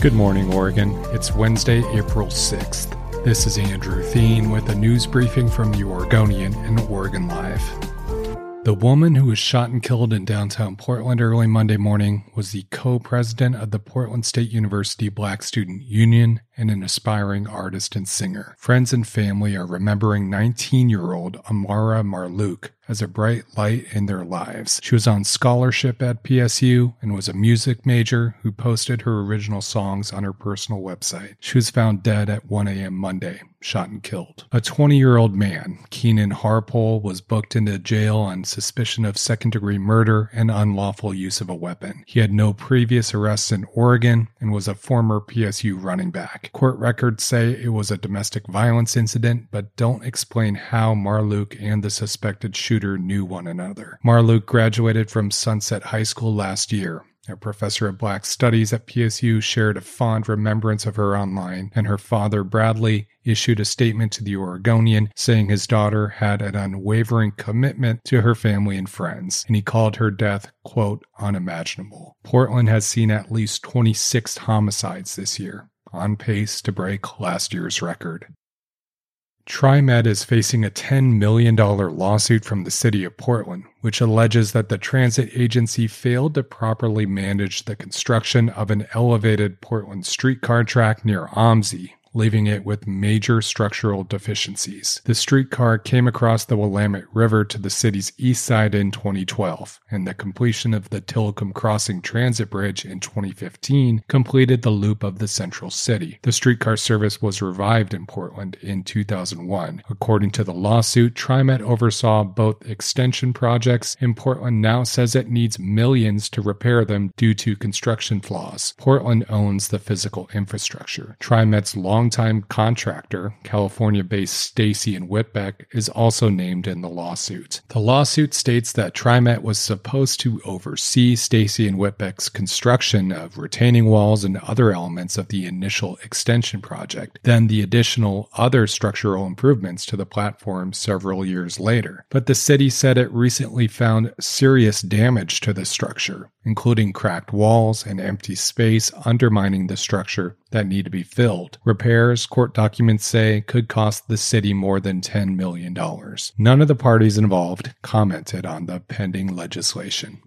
Good morning, Oregon. It's Wednesday, April 6th. This is Andrew Theen with a news briefing from the Oregonian and Oregon Live. The woman who was shot and killed in downtown Portland early Monday morning was the co president of the Portland State University Black Student Union and an aspiring artist and singer. Friends and family are remembering 19 year old Amara Marlouk as a bright light in their lives. She was on scholarship at PSU and was a music major who posted her original songs on her personal website. She was found dead at 1 a.m. Monday, shot and killed. A 20 year old man, Keenan Harpole, was booked into jail on suspicion of second degree murder and unlawful use of a weapon. He had no previous arrests in Oregon and was a former PSU running back. Court records say it was a domestic violence incident, but don't explain how Marlouk and the suspected shooter knew one another. Marlouk graduated from Sunset High School last year. A professor of Black Studies at PSU shared a fond remembrance of her online, and her father, Bradley, issued a statement to the Oregonian saying his daughter had an unwavering commitment to her family and friends, and he called her death, quote, unimaginable. Portland has seen at least 26 homicides this year on pace to break last year's record. TriMet is facing a $10 million lawsuit from the city of Portland, which alleges that the transit agency failed to properly manage the construction of an elevated Portland streetcar track near OMSI, leaving it with major structural deficiencies. The streetcar came across the Willamette River to the city's east side in 2012, and the completion of the Tillicum Crossing Transit Bridge in 2015 completed the loop of the central city. The streetcar service was revived in Portland in 2001. According to the lawsuit, TriMet oversaw both extension projects, and Portland now says it needs millions to repair them due to construction flaws. Portland owns the physical infrastructure. TriMet's long longtime contractor, California based Stacy and Witbeck, is also named in the lawsuit. The lawsuit states that TriMet was supposed to oversee Stacy and Witbeck's construction of retaining walls and other elements of the initial extension project, then the additional other structural improvements to the platform several years later. But the city said it recently found serious damage to the structure, including cracked walls and empty space undermining the structure that need to be filled. Repairs, court documents say, could cost the city more than $10 million. None of the parties involved commented on the pending legislation.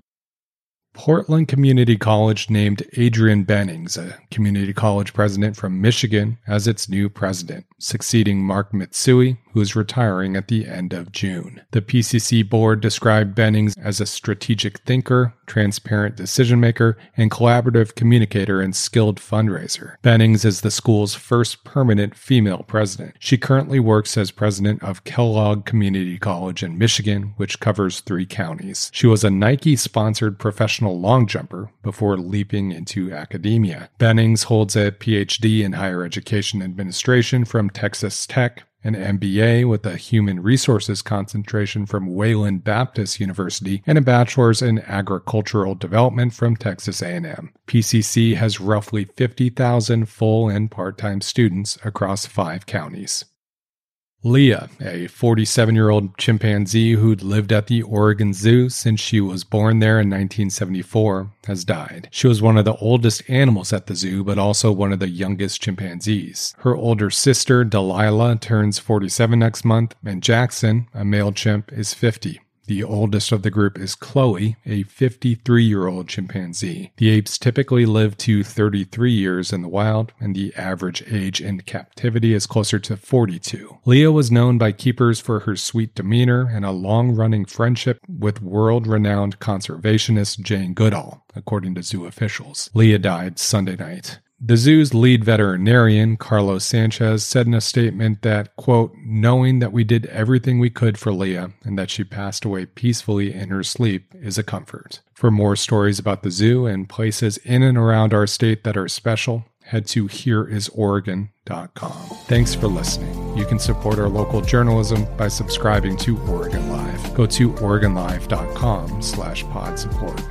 Portland Community College named Adrien Bennings, a community college president from Michigan, as its new president, succeeding Mark Mitsui, who is retiring at the end of June. The PCC board described Bennings as a strategic thinker, transparent decision maker, and collaborative communicator and skilled fundraiser. Bennings is the school's first permanent female president. She currently works as president of Kellogg Community College in Michigan, which covers three counties. She was a Nike sponsored professional long jumper before leaping into academia. Bennings holds a PhD in higher education administration from Texas Tech an MBA with a human resources concentration from Wayland Baptist University, and a bachelor's in agricultural development from Texas A&M. PCC has roughly 50,000 full and part-time students across 5 counties. Leah, a 47 year old chimpanzee who'd lived at the Oregon Zoo since she was born there in 1974, has died. She was one of the oldest animals at the zoo, but also one of the youngest chimpanzees. Her older sister, Delilah, turns 47 next month, and Jackson, a male chimp, is 50. The oldest of the group is Chloe, a 53 year old chimpanzee. The apes typically live to 33 years in the wild, and the average age in captivity is closer to 42. Leah was known by keepers for her sweet demeanor and a long running friendship with world renowned conservationist Jane Goodall, according to zoo officials. Leah died Sunday night. The zoo's lead veterinarian, Carlos Sanchez, said in a statement that, quote, knowing that we did everything we could for Leah and that she passed away peacefully in her sleep is a comfort. For more stories about the zoo and places in and around our state that are special, head to hereisoregon.com. Thanks for listening. You can support our local journalism by subscribing to Oregon Live. Go to oregonlive.com slash pod support.